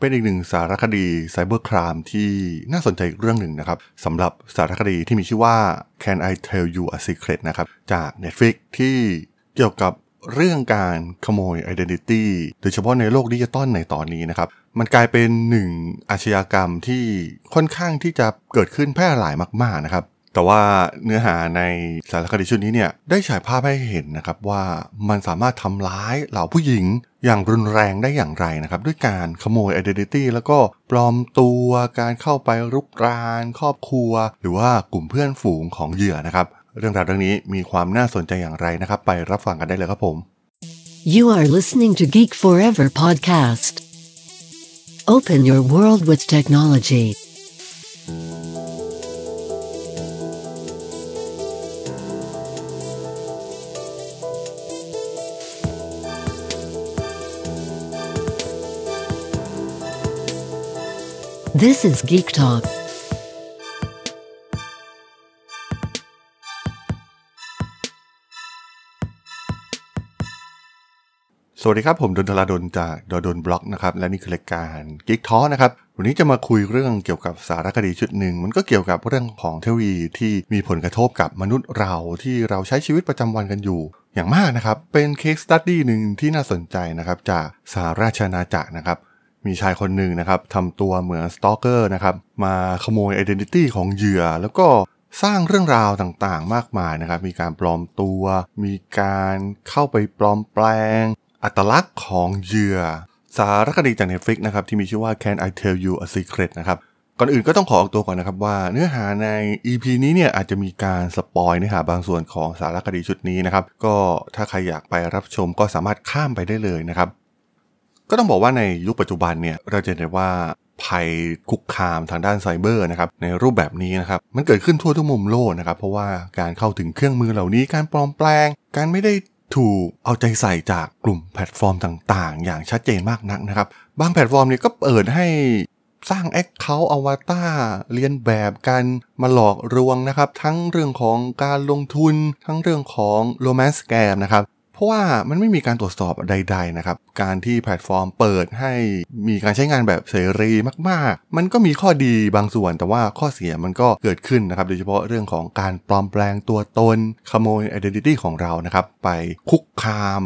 เป็นอีกหนึ่งสารคดีไซเบอร์ครามที่น่าสนใจอีกเรื่องหนึ่งนะครับสำหรับสารคดีที่มีชื่อว่า Can I Tell You a Secret นะครับ จาก Netflix ที่เกี่ยวกับเรื่องการขโมย Identity โดยเฉพาะในโลกดิจิตอลในตอนนี้นะครับ มันกลายเป็นหนึ่งอาชญากรรมที่ค่อนข้างที่จะเกิดขึ้นแพร่หลายมาก ๆ นะครับ แต่ว่าเนื้อหาในสารคดีชุดนี้เนี่ยได้ฉายภาพให้เห็นนะครับว่ามันสามารถทำร้ายเหล่าผู้หญิงอย่างรุนแรงได้อย่างไรนะครับด้วยการขโมย identity แล้วก็ปลอมตัวการเข้าไปรุกรานครอบครัว หรือว่ากลุ่มเพื่อนฝูงของเหยื่อนะครับ เรื่องราวเรื่องนี้มีความน่าสนใจอย่างไรนะครับ ไปรับฟังกันได้เลยครับผม You are listening to Geek Forever podcast. Open your world with technology. This is Geek Talk. สวัสดีครับ ผมดนทลาดนจากดดนบล็อกนะครับ และนี่คือรายการกิ๊กท้อนะครับ วันนี้จะมาคุยเรื่องเกี่ยวกับสารคดีชุดหนึ่ง มันก็เกี่ยวกับเรื่องของเทคโนโลยีที่มีผลกระทบกับมนุษย์เราที่เราใช้ชีวิตประจำวันกันอยู่อย่างมากนะครับ เป็นเคสตัดดี้หนึ่งที่น่าสนใจนะครับจากสหราชอาณาจักรนะครับ มีชายคนหนึ่งนะครับทำตัวเหมือน stalker นะครับมาขโมย identity ของเหยื่อ แล้วก็สร้างเรื่องราวต่างๆ มากมายนะครับ มีการปลอมตัว มีการเข้าไปปลอมแปลง อัตลักษณ์ของเหยื่อ สารคดีจาก Netflix นะครับที่มีชื่อว่า Can I Tell You a Secret นะครับก่อนอื่นก็ต้องขอออกตัวก่อนนะครับว่าเนื้อหาใน EP นี้เนี่ยอาจจะมีการ spoil เนื้อหาบางส่วนของสารคดีชุดนี้นะครับก็ถ้าใครอยากไปรับชมก็สามารถข้ามไปได้เลยนะครับ ก็ต้องบอกว่าในยุคปัจจุบันเนี่ยเราจะเห็นว่าภัยคุกคามทางด้านไซเบอร์นะครับในรูปแบบนี้นะครับมันเกิดขึ้นทั่วทุกมุมโลกนะครับเพราะว่าการเข้าถึงเครื่องมือเหล่านี้การปลอมแปลง การไม่ได้ถูกเอาใจใส่จากกลุ่มแพลตฟอร์มต่างๆ อย่างชัดเจนมากนักนะครับบางแพลตฟอร์มเนี่ยก็เปิดให้สร้าง account อวตารเลียนแบบกันมาหลอกลวงนะครับ ทั้งเรื่องของการลงทุน ทั้งเรื่องของโรแมนต์แกมนะครับ ราะว่ามันไม่มีการตรวจสอบใด ๆ นะครับ การที่แพลตฟอร์มเปิดให้มีการใช้งานแบบเสรีมาก ๆ มันก็มีข้อดีบางส่วน แต่ว่าข้อเสียมันก็เกิดขึ้นนะครับ โดยเฉพาะเรื่องของการปลอมแปลงตัวตน ขโมย identity ของเรานะครับ ไปคุกคาม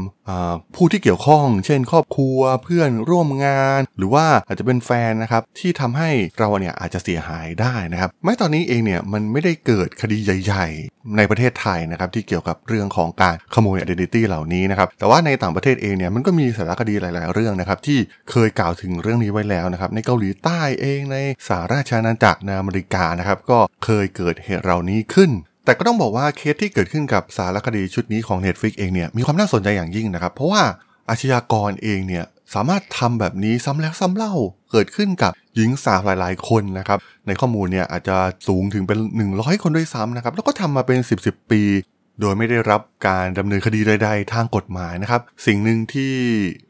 ผู้ที่เกี่ยวข้อง เช่น ครอบครัวเพื่อนร่วมงาน หรือว่าอาจจะเป็นแฟนนะครับที่ทำให้เราเนี่ยอาจจะเสียหายได้นะครับแม้ตอนนี้เองเนี่ยมันไม่ได้เกิดคดีใหญ่ ๆ ในประเทศไทยนะครับที่เกี่ยวกับเรื่องของการขโมย identity เหล่านี้นะครับแต่ว่าในต่างประเทศเองเนี่ยมันก็มีสารคดีหลาย ๆ เรื่องนะครับที่เคยกล่าวถึงเรื่องนี้ไว้แล้วนะครับในเกาหลีใต้เองในสหราชอาณาจักรในอเมริกานะครับก็เคยเกิดเหตุเหล่านี้ขึ้นแต่ก็ต้องบอกว่าเคสที่เกิดขึ้นกับสารคดีชุดนี้ของ Netflix เองเนี่ยมีความน่าสนใจอย่างยิ่งนะครับ เพราะว่าอาชญากรเองเนี่ยสามารถทำแบบนี้ซ้ำแล้วซ้ำเล่าเกิดขึ้นกับหญิงสาวหลาย ๆ คนนะครับในข้อมูลเนี่ยอาจจะสูงถึงเป็น 100 คนด้วยซ้ำนะครับแล้วก็ทำมาเป็น 10 10ปี โดยไม่ได้รับการดำเนินคดีใดๆทางกฎหมายนะครับ สิ่งหนึ่งที่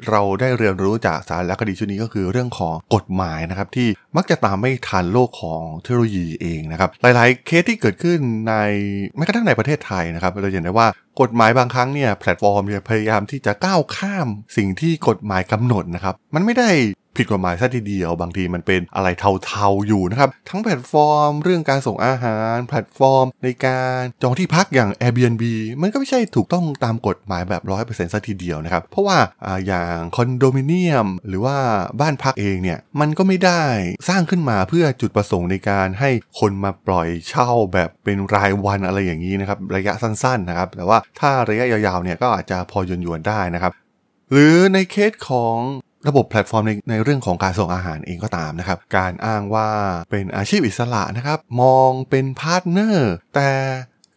เราได้เรียนรู้จากสารคดีชุดนี้ก็คือเรื่องของกฎหมายนะครับ ที่มักจะตามไม่ทันโลกของเทคโนโลยีเองนะครับ หลายๆ เคสที่เกิดขึ้นในแม้กระทั่งในประเทศไทยนะครับ เราเห็นได้ว่ากฎหมายบางครั้งเนี่ยแพลตฟอร์มเนี่ยพยายามที่จะก้าวข้ามสิ่งที่กฎหมายกำหนดนะครับ มันไม่ได้ ผิดกฎหมายซะทีเดียว บางทีมันเป็นอะไรเทาๆอยู่นะครับ ทั้งแพลตฟอร์ม เรื่องการส่งอาหาร แพลตฟอร์ม ในการจองที่พักอย่าง Airbnb มันก็ไม่ใช่ถูกต้องตามกฎหมายแบบ 100%ซะทีเดียวนะครับ เพราะว่าอย่างคอนโดมิเนียม หรือว่าบ้านพักเองเนี่ยมันก็ไม่ได้สร้างขึ้นมาเพื่อจุดประสงค์ในการให้คนมาปล่อยเช่าแบบเป็นรายวันอะไรอย่างนี้นะครับระยะสั้นๆนะครับแต่ว่าถ้าระยะยาวๆเนี่ยก็อาจจะพอหยวนๆได้นะครับ หรือในเคสของ ระบบแพลตฟอร์มในในเรื่องของการส่งอาหารเองก็ตามนะครับ การอ้างว่าเป็นอาชีพอิสระนะครับ มองเป็นพาร์ทเนอร์ แต่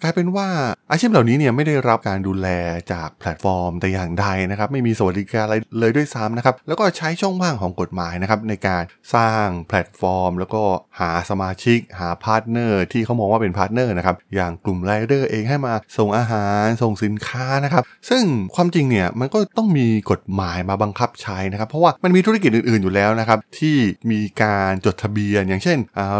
กลายเป็นว่าอาชีพเหล่านี้เนี่ยไม่ได้รับการดูแลจากแพลตฟอร์มแต่อย่างใดนะครับ ไม่มีสวัสดิการอะไรเลยด้วยซ้ำนะครับ แล้วก็ใช้ช่องว่างของกฎหมายนะครับในการสร้างแพลตฟอร์ม แล้วก็หาสมาชิก หาพาร์ทเนอร์ที่เขามองว่าเป็นพาร์ทเนอร์นะครับ อย่างกลุ่มไรเดอร์เองให้มาส่งอาหารส่งสินค้านะครับ ซึ่งความจริงเนี่ยมันก็ต้องมีกฎหมายมาบังคับใช้นะครับ เพราะว่ามันมีธุรกิจอื่นๆอยู่แล้วนะครับที่มีการจดทะเบียน อย่างเช่น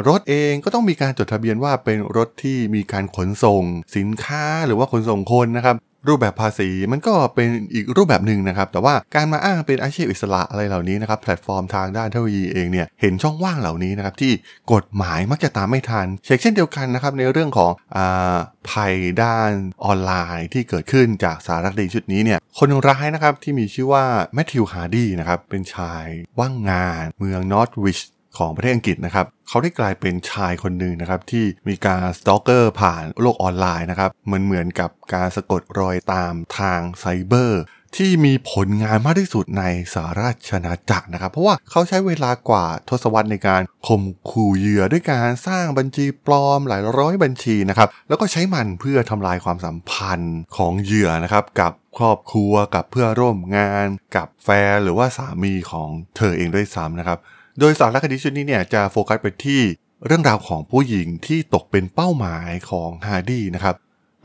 รถเองก็ต้องมีการจดทะเบียนว่าเป็นรถที่มีการขนส่งสินค้าหรือว่าขนส่งคนนะครับรูปแบบภาษีมันก็เป็นอีกรูปแบบหนึ่งนะครับ แต่ว่าการมาอ้างเป็นอาชีพอิสระอะไรเหล่านี้นะครับแพลตฟอร์มทางด้านเทคโนโลยีเองเนี่ยเห็นช่องว่างเหล่านี้นะครับที่กฎหมายมักจะตามไม่ทันเช็คเช่นเดียวกันนะครับในเรื่องของภัยด้านออนไลน์ที่เกิดขึ้นจากสารคดีชุดนี้เนี่ยคนร้ายนะครับที่มีชื่อว่าแมทธิวฮาร์ดีนะครับเป็นชายว่างงาน เมืองนอร์ทวิช ของประเทศอังกฤษนะครับเขาได้กลายเป็นชายคนหนึ่งนะครับที่มีการ stalker ผ่านโลกออนไลน์นะครับเหมือนเหมือนกับการสะกดรอยตามทางไซเบอร์ที่มีผลงานมากที่สุดในสหราชอาณาจักรนะครับ เพราะว่าเขาใช้เวลากว่าทศวรรษในการข่มขู่เหยื่อด้วยการสร้างบัญชีปลอมหลายร้อยบัญชีนะครับแล้วก็ใช้มันเพื่อทำลายความสัมพันธ์ของเหยื่อนะครับกับครอบครัวกับเพื่อนร่วมงาน กับแฟนหรือว่าสามีของเธอเองด้วยซ้ำนะครับ โดยสารคดีชุดนี้เนี่ยจะโฟกัสไปที่เรื่องราวของผู้หญิงที่ตกเป็นเป้าหมายของฮาร์ดี้นะครับ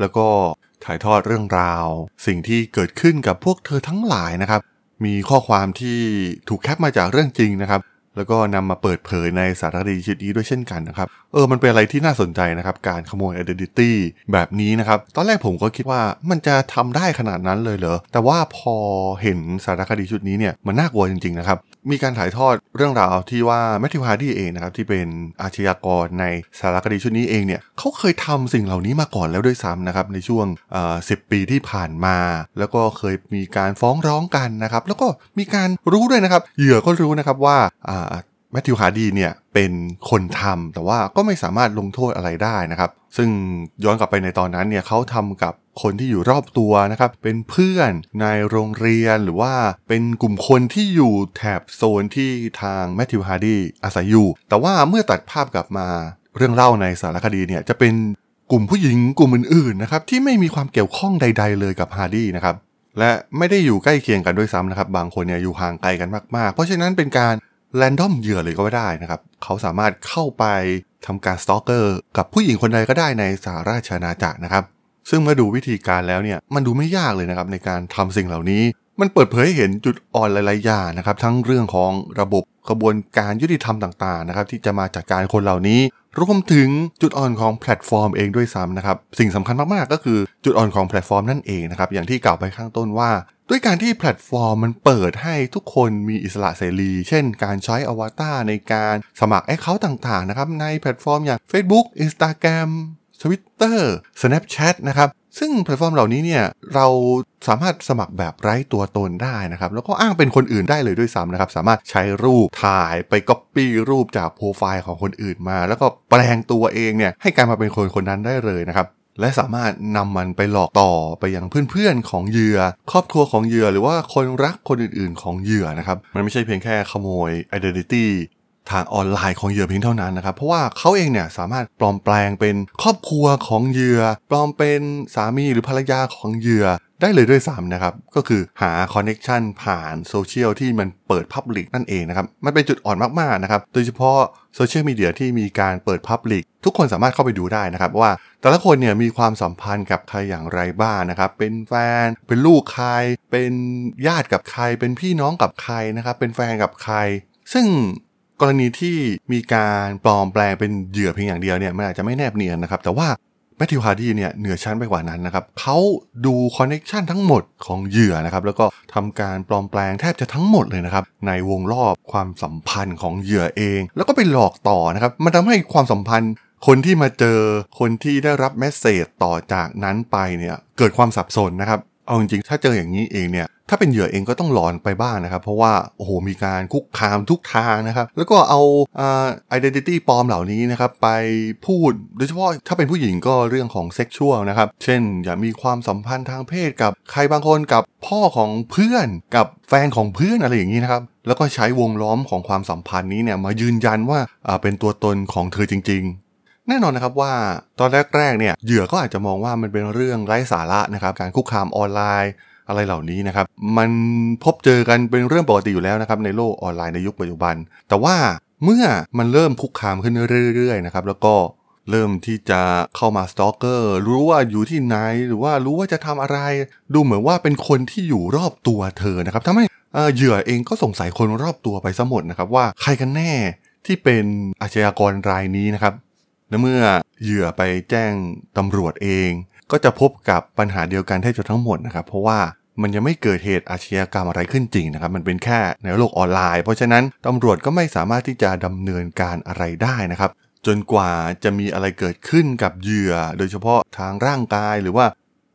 แล้วก็ถ่ายทอดเรื่องราว สิ่งที่เกิดขึ้นกับพวกเธอทั้งหลายนะครับ มีข้อความที่ถูกแคปมาจากเรื่องจริงนะครับ แล้วก็นำมาเปิดเผยในสารคดีชุดนี้ด้วยเช่นกันนะครับ เออมันเป็นอะไรที่น่าสนใจนะครับ การขโมย identity แบบนี้นะครับ ตอนแรกผมก็คิดว่ามันจะทำได้ขนาดนั้นเลยเหรอ แต่ว่าพอเห็นสารคดีชุดนี้เนี่ยมันน่ากลัวจริงๆนะครับ มีการถ่ายทอดเรื่องราวที่ว่าแมทธิวฮาร์ดี้เองนะครับที่เป็นอาชญากรในสารคดีชุดนี้เองเนี่ยเขาเคยทำสิ่งเหล่านี้มาก่อนแล้วด้วยซ้ำนะครับในช่วงสิบปีที่ผ่านมา แล้วก็เคยมีการฟ้องร้องกันนะครับแล้วก็มีการรู้ด้วยนะครับเหยื่อก็รู้นะครับว่า แมทธิวฮาร์ดีเนี่ยเป็นคนทำแต่ว่าก็ไม่สามารถลงโทษอะไรได้นะครับ ซึ่งย้อนกลับไปในตอนนั้นเนี่ยเขาทำกับคนที่อยู่รอบตัวนะครับ เป็นเพื่อนในโรงเรียนหรือว่าเป็นกลุ่มคนที่อยู่แถบโซนที่ทางแมทธิวฮาร์ดีอาศัยอยู่ แต่ว่าเมื่อตัดภาพกลับมาเรื่องเล่าในสารคดีเนี่ยจะเป็นกลุ่มผู้หญิงกลุ่มอื่นๆนะครับที่ไม่มีความเกี่ยวข้องใด ๆ เลยกับฮาร์ดีนะครับและไม่ได้อยู่ใกล้เคียงกันด้วยซ้ำนะครับ บางคนเนี่ยอยู่ห่างไกลกันมากๆ เพราะฉะนั้นเป็นการ random เหยื่อเลยก็ว่าได้นะครับ เขาสามารถเข้าไปทำการ stalker กับผู้หญิงคนใดก็ได้ในสหราชอาณาจักรนะครับ ซึ่งเมื่อดูวิธีการแล้วเนี่ยมันดูไม่ยากเลยนะครับในการทำสิ่งเหล่านี้ มันเปิดเผยให้เห็นจุดอ่อนหลายๆอย่างนะครับ ทั้งเรื่องของระบบกระบวนการยุติธรรมต่างๆนะครับที่จะมาจัดการคนเหล่านี้รวมถึงจุดอ่อนของแพลตฟอร์มเองด้วยซ้ำนะครับ สิ่งสำคัญมากๆก็คือจุดอ่อนของแพลตฟอร์มนั่นเองนะครับ อย่างที่กล่าวไปข้างต้นว่า ด้วยการที่แพลตฟอร์มมันเปิดให้ทุกคนมีอิสระเสรี เช่นการใช้อวตารในการสมัคร account ต่างๆนะครับในแพลตฟอร์มอย่าง Facebook Instagram Twitter Snapchat นะครับซึ่งแพลตฟอร์มเหล่านี้เนี่ยเราสามารถสมัครแบบไร้ตัวตนได้นะครับ แล้วก็อ้างเป็นคนอื่นได้เลยด้วยซ้ำนะครับ สามารถใช้รูปถ่ายไปก๊อปปี้รูปจากโปรไฟล์ของคนอื่นมา แล้วก็แปลงตัวเองเนี่ยให้กลายมาเป็นคนคนนั้นได้เลยนะครับ และสามารถนำมันไปหลอกต่อไปยังเพื่อนๆของเหยื่อ ครอบครัวของเหยื่อหรือว่าคนรักคนอื่นๆของเหยื่อนะครับ มันไม่ใช่เพียงแค่ขโมย identity ทางออนไลน์ของเหยื่อเพียงเท่านั้นนะครับ เพราะว่าเขาเองเนี่ยสามารถปลอมแปลงเป็นครอบครัวของเหยื่อ ปลอมเป็นสามีหรือภรรยาของเหยื่อ ได้เลยด้วยซ้ำนะครับ ก็คือหา connection ผ่านโซเชียลที่มันเปิด public นั่นเองนะครับ มันเป็นจุดอ่อนมากๆนะครับ โดยเฉพาะโซเชียลมีเดียที่มีการเปิด public ทุกคนสามารถเข้าไปดูได้นะครับ ว่าแต่ละคนเนี่ยมีความสัมพันธ์กับใครอย่างไรบ้างนะครับ เป็นแฟน เป็นลูกใคร เป็นญาติกับใคร เป็นพี่น้องกับใครนะครับ เป็นแฟนกับใคร ซึ่งกรณีที่มีการปลอมแปลงเป็นเหยื่อเพียงอย่างเดียวเนี่ยมันอาจจะไม่แนบเนียนนะครับ แต่ว่า แมทธิวฮาร์ดีเนี่ยเหนือชั้นไปกว่านั้นนะครับเขาดู connection ทั้งหมดของเหยื่อนะครับแล้วก็ทำการปลอมแปลงแทบจะทั้งหมดเลยนะครับในวงรอบความสัมพันธ์ของเหยื่อเอง แล้วก็ไปหลอกต่อนะครับมันทำให้ความสัมพันธ์คนที่มาเจอคนที่ได้รับ message ต่อจากนั้นไปเนี่ยเกิดความสับสนนะครับ เอาจริงๆ ถ้าเจออย่างนี้เองเนี่ย ถ้าเป็นเหยื่อเองก็ต้องหลอนไปบ้างนะครับ เพราะว่า โอ้โห มีการคุกคามทุกทางนะครับ แล้วก็เอาอ่า identity ปลอมเหล่านี้นะครับ ไปพูด โดยเฉพาะถ้าเป็นผู้หญิงก็เรื่องของเซ็กชวลนะครับ เช่น อย่ามีความสัมพันธ์ทางเพศกับใครบางคนกับพ่อของเพื่อนกับแฟนของเพื่อนอะไรอย่างนี้นะครับ แล้วก็ใช้วงล้อมของความสัมพันธ์นี้เนี่ยมายืนยันว่าอ่าเป็นตัวตนของเธอจริงๆ แน่นอนนะครับว่าตอนแรกๆเนี่ยเหยื่อก็อาจจะมองว่ามันเป็นเรื่องไร้สาระนะครับการคุกคามออนไลน์อะไรเหล่านี้นะครับมันพบเจอกันเป็นเรื่องปกติอยู่แล้วนะครับในโลกออนไลน์ในยุคปัจจุบัน แต่ว่าเมื่อมันเริ่มคุกคามขึ้นเรื่อยๆนะครับแล้วก็เริ่มที่จะเข้ามาสตอกเกอร์รู้ว่าอยู่ที่ไหนหรือว่ารู้ว่าจะทำอะไร ดูเหมือนว่าเป็นคนที่อยู่รอบตัวเธอนะครับทำให้เหยื่อเองก็สงสัยคนรอบตัวไปซะหมดนะครับว่าใครกันแน่ที่เป็นอาชญากรรายนี้นะครับ และเมื่อเหยื่อไปแจ้งตำรวจเอง ก็จะพบกับปัญหาเดียวกันแทบจะทั้งหมดนะครับ เพราะว่ามันยังไม่เกิดเหตุอาชญากรรมอะไรขึ้นจริงนะครับ มันเป็นแค่ในโลกออนไลน์ เพราะฉะนั้นตำรวจก็ไม่สามารถที่จะดำเนินการอะไรได้นะครับ จนกว่าจะมีอะไรเกิดขึ้นกับเหยื่อ โดยเฉพาะทางร่างกายหรือว่า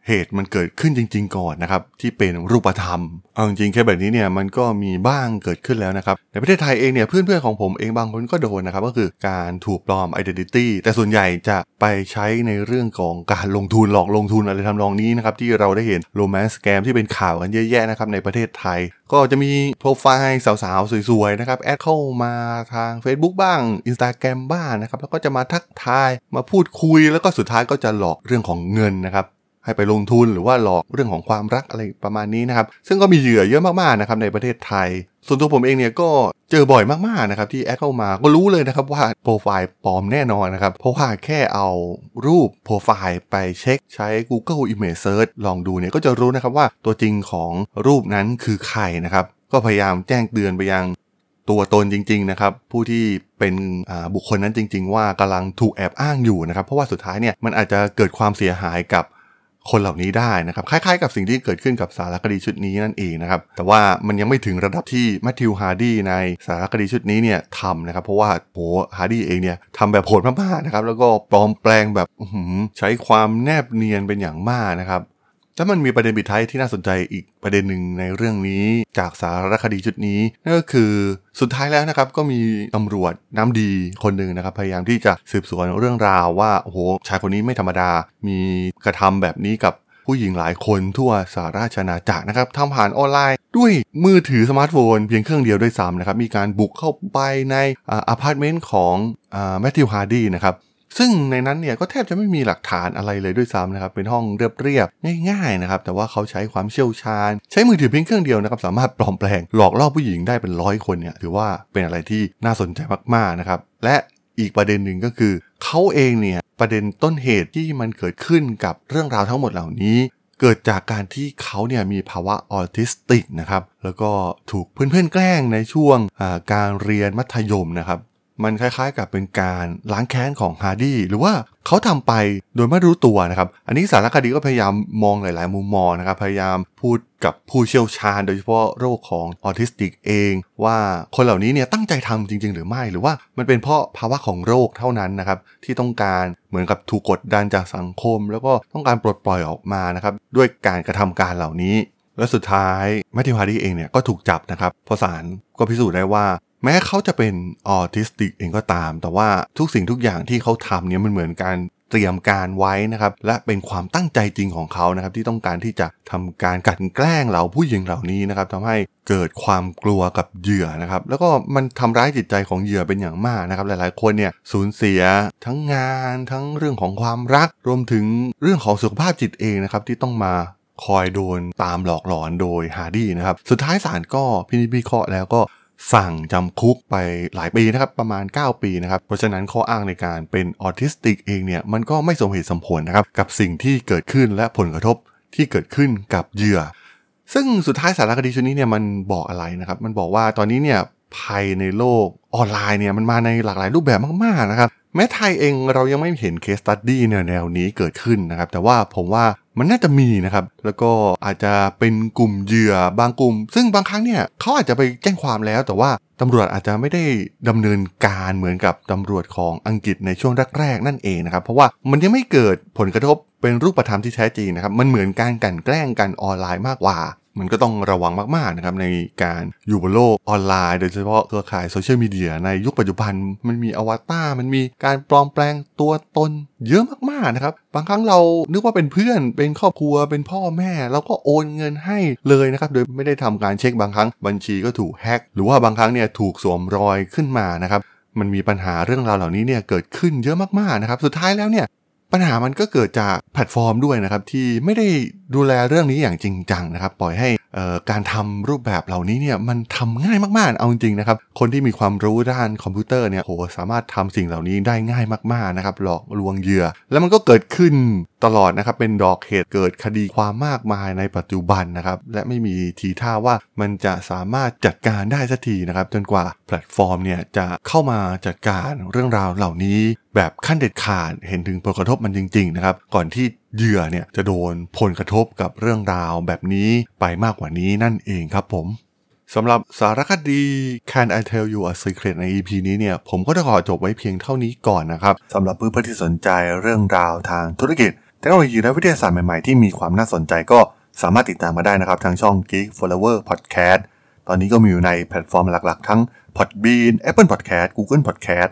เหตุมันเกิดขึ้นจริง ๆ ก่อนนะครับที่เป็นรูปธรรมเอาจริงๆแค่แบบนี้เนี่ยมันก็มีบ้างเกิดขึ้นแล้วนะครับในประเทศไทยเองเนี่ยเพื่อนๆของผมเองบางคนก็โดนนะครับก็คือการถูกปลอม identity แต่ส่วนใหญ่จะไปใช้ในเรื่องของการลงทุนหลอกลงทุนอะไรทำนองนี้นะครับที่เราได้เห็นโรแมนต์สแกมที่เป็นข่าวกันเยอะแยะนะครับในประเทศไทย ก็จะมีโปรไฟล์สาวๆสวยๆนะครับแอดเข้ามาทาง Facebook บ้าง Instagram บ้างนะครับแล้วก็จะมาทักทายมาพูดคุยแล้วก็สุดท้ายก็จะหลอกเรื่องของเงินนะครับ ให้ไปลงทุนหรือว่าหลอกเรื่องของความรักอะไรประมาณนี้นะครับ ซึ่งก็มีเหยื่อเยอะมากๆนะครับในประเทศไทย ส่วนตัวผมเองเนี่ยก็เจอบ่อยมากๆนะครับที่แอดเข้ามาก็รู้เลยนะครับว่าโปรไฟล์ปลอมแน่นอนนะครับ เพราะว่าแค่เอารูปโปรไฟล์ไปเช็คใช้ Google Image Search ลองดูเนี่ยก็จะรู้นะครับว่าตัวจริงของรูปนั้นคือใครนะครับ ก็พยายามแจ้งเตือนไปยังตัวตนจริงๆนะครับผู้ที่เป็นบุคคลนั้นจริง ๆ ว่ากำลังถูกแอบอ้างอยู่นะครับ เพราะว่าสุดท้ายเนี่ยมันอาจจะเกิดความเสียหายกับ คนเหล่านี้ได้นะครับ คล้ายๆกับสิ่งที่เกิดขึ้นกับสารคดีชุดนี้นั่นเองนะครับ แต่ว่ามันยังไม่ถึงระดับที่แมทธิวฮาร์ดีในสารคดีชุดนี้เนี่ยทำนะครับ เพราะว่าโหฮาร์ดีเองเนี่ยทำแบบโหดมากๆนะครับ แล้วก็ปลอมแปลงแบบใช้ความแนบเนียนเป็นอย่างมากนะครับ แล้วมันมีประเด็นปิดท้ายที่น่าสนใจอีกประเด็นหนึ่งในเรื่องนี้จากสารคดีชุดนี้นั่นก็คือสุดท้ายแล้วนะครับก็มีตำรวจน้ำดีคนหนึ่งนะครับพยายามที่จะสืบสวนเรื่องราวว่าโอ้โหชายคนนี้ไม่ธรรมดา มีกระทำแบบนี้กับผู้หญิงหลายคนทั่วสหราชอาณาจักรนะครับทำผ่านออนไลน์ ด้วยมือถือสมาร์ทโฟนเพียงเครื่องเดียวด้วยซ้ำนะครับมีการบุกเข้าไปในอพาร์ตเมนต์ของแมทธิวฮาร์ดีนะครับ ซึ่งในนั้นเนี่ยก็แทบจะไม่มีหลักฐานอะไรเลยด้วยซ้ำนะครับ เป็นห้องเรียบๆง่ายๆนะครับ แต่ว่าเขาใช้ความเชี่ยวชาญ ใช้มือถือเพียงเครื่องเดียวนะครับ สามารถปลอมแปลงหลอกล่อผู้หญิงได้เป็นร้อยคนเนี่ย ถือว่าเป็นอะไรที่น่าสนใจมากๆนะครับ และอีกประเด็นหนึ่งก็คือ เขาเองเนี่ยประเด็นต้นเหตุที่มันเกิดขึ้นกับเรื่องราวทั้งหมดเหล่านี้ เกิดจากการที่เขาเนี่ยมีภาวะออทิสติกนะครับแล้วก็ถูกเพื่อนๆแกล้งในช่วงการเรียนมัธยมนะครับ มันคล้ายๆ กับเป็นการล้างแค้นของฮาร์ดี้หรือว่าเขาทำไปโดยไม่รู้ตัวนะครับ อันนี้สารคดีก็พยายามมองหลายๆ มุมมองนะครับ พยายามพูดกับผู้เชี่ยวชาญ โดยเฉพาะโรคของออทิสติกเอง ว่าคนเหล่านี้เนี่ยตั้งใจทำจริง ๆ หรือไม่ หรือว่ามันเป็นเพราะภาวะของโรคเท่านั้นนะครับ ที่ต้องการเหมือนกับถูกกดดันจากสังคม แล้วก็ต้องการปลดปล่อยออกมานะครับด้วยการกระทำการเหล่านี้และสุดท้ายแมทธิวฮาร์ดีเองเนี่ยก็ถูกจับนะครับเพราะศาลก็พิสูจน์ได้ว่า แม้เขาจะเป็นออทิสติกเองก็ตาม แต่ว่าทุกสิ่งทุกอย่างที่เขาทำเนี่ยมันเหมือนการเตรียมการไว้นะครับ และเป็นความตั้งใจจริงของเขานะครับ ที่ต้องการที่จะทำการกลั่นแกล้งเหล่าผู้หญิงเหล่านี้นะครับทำให้เกิดความกลัวกับเหยื่อนะครับ แล้วก็มันทำร้ายจิตใจของเหยื่อเป็นอย่างมากนะครับ หลายๆ คนเนี่ยสูญเสียทั้งงานทั้งเรื่องของความรัก รวมถึงเรื่องของสุขภาพจิตเองนะครับที่ต้องมาคอยโดนตามหลอกหลอนโดยฮาร์ดี้นะครับ สุดท้ายศาลก็พินิจพิเคราะห์แล้วก็ สั่งจำคุกไปหลายปีนะครับประมาณ 9 ปีนะครับ เพราะฉะนั้นข้ออ้างในการเป็นออทิสติกเองเนี่ยมันก็ไม่สมเหตุสมผลนะครับกับสิ่งที่เกิดขึ้นและผลกระทบที่เกิดขึ้นกับเหยื่อ ซึ่งสุดท้ายสารคดีชุดนี้เนี่ยมันบอกอะไรนะครับมันบอกว่าตอนนี้เนี่ยภัยในโลกออนไลน์เนี่ยมันมาในหลากหลายรูปแบบมากๆนะครับ แม้ไทยเองเรายังไม่เห็น case study แนวแนวนี้เกิดขึ้นนะครับ แต่ว่าผมว่ามันน่าจะมีนะครับ แล้วก็อาจจะเป็นกลุ่มเหยื่อบางกลุ่ม ซึ่งบางครั้งเนี่ยเขาอาจจะไปแจ้งความแล้ว แต่ว่าตำรวจอาจจะไม่ได้ดำเนินการเหมือนกับตำรวจของอังกฤษในช่วงแรกๆนั่นเองนะครับ เพราะว่ามันยังไม่เกิดผลกระทบเป็นรูปธรรมที่แท้จริงนะครับ มันเหมือนการกลั่นแกล้งกันออนไลน์มากกว่า มันก็ต้องระวังมากๆนะครับในการอยู่บนโลกออนไลน์ โดยเฉพาะเครือข่ายโซเชียลมีเดียในยุคปัจจุบันมันมีอวตารมันมีการปลอมแปลงตัวตนเยอะมากๆนะครับบางครั้งเรานึกว่าเป็นเพื่อนเป็นครอบครัวเป็นพ่อแม่เราก็โอนเงินให้เลยนะครับโดยไม่ได้ทำการเช็คบางครั้งบัญชีก็ถูกแฮ็กหรือว่าบางครั้งเนี่ยถูกสวมรอยขึ้นมานะครับมันมีปัญหาเรื่องราวเหล่านี้เนี่ยเกิดขึ้นเยอะมากๆนะครับ สุดท้ายแล้วเนี่ย ปัญหามันก็เกิดจากแพลตฟอร์มด้วยนะครับ ที่ไม่ได้ดูแลเรื่องนี้อย่างจริงจังนะครับ ปล่อยให้การทำรูปแบบเหล่านี้เนี่ยมันทำง่ายมากๆ เอาจริงๆนะครับ คนที่มีความรู้ด้านคอมพิวเตอร์เนี่ยโหสามารถทำสิ่งเหล่านี้ได้ง่ายมากๆนะครับ หลอกลวงเหยื่อ แล้วมันก็เกิดขึ้นตลอดนะครับ เป็นต้นเหตุเกิดคดีความมากมายในปัจจุบันนะครับ และไม่มีทีท่าว่ามันจะสามารถจัดการได้สักทีนะครับ จนกว่าแพลตฟอร์มเนี่ยจะเข้ามาจัดการเรื่องราวเหล่านี้ แบบขั้นเด็ดขาดเห็นถึงผลกระทบมันจริง ๆ นะครับ ก่อนที่เหยื่อเนี่ยจะโดนผลกระทบกับเรื่องราวแบบนี้ไปมากกว่านี้นั่นเองครับผมสำหรับสารคดี Can I Tell You a Secret ใน EP นี้เนี่ย ผมก็จะขอจบไว้เพียงเท่านี้ก่อนนะครับสำหรับเพื่อนๆที่สนใจเรื่องราวทางธุรกิจเทคโนโลยีและวิทยาศาสตร์ใหม่ๆ ที่มีความน่าสนใจก็สามารถติดตามมาได้นะครับ ทางช่อง Geek Flower Podcast ตอนนี้ก็มีอยู่ในแพลตฟอร์มหลักๆ ทั้ง Podbean Apple Podcast Google Podcast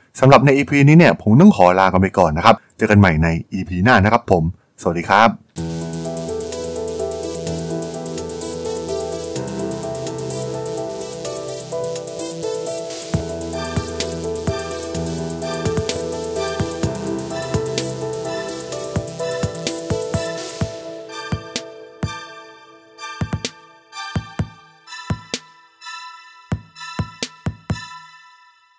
สำหรับใน EP นี้เนี่ยผมต้องขอลากันไปก่อนนะครับ เจอกันใหม่ใน EP หน้านะครับผม สวัสดีครับ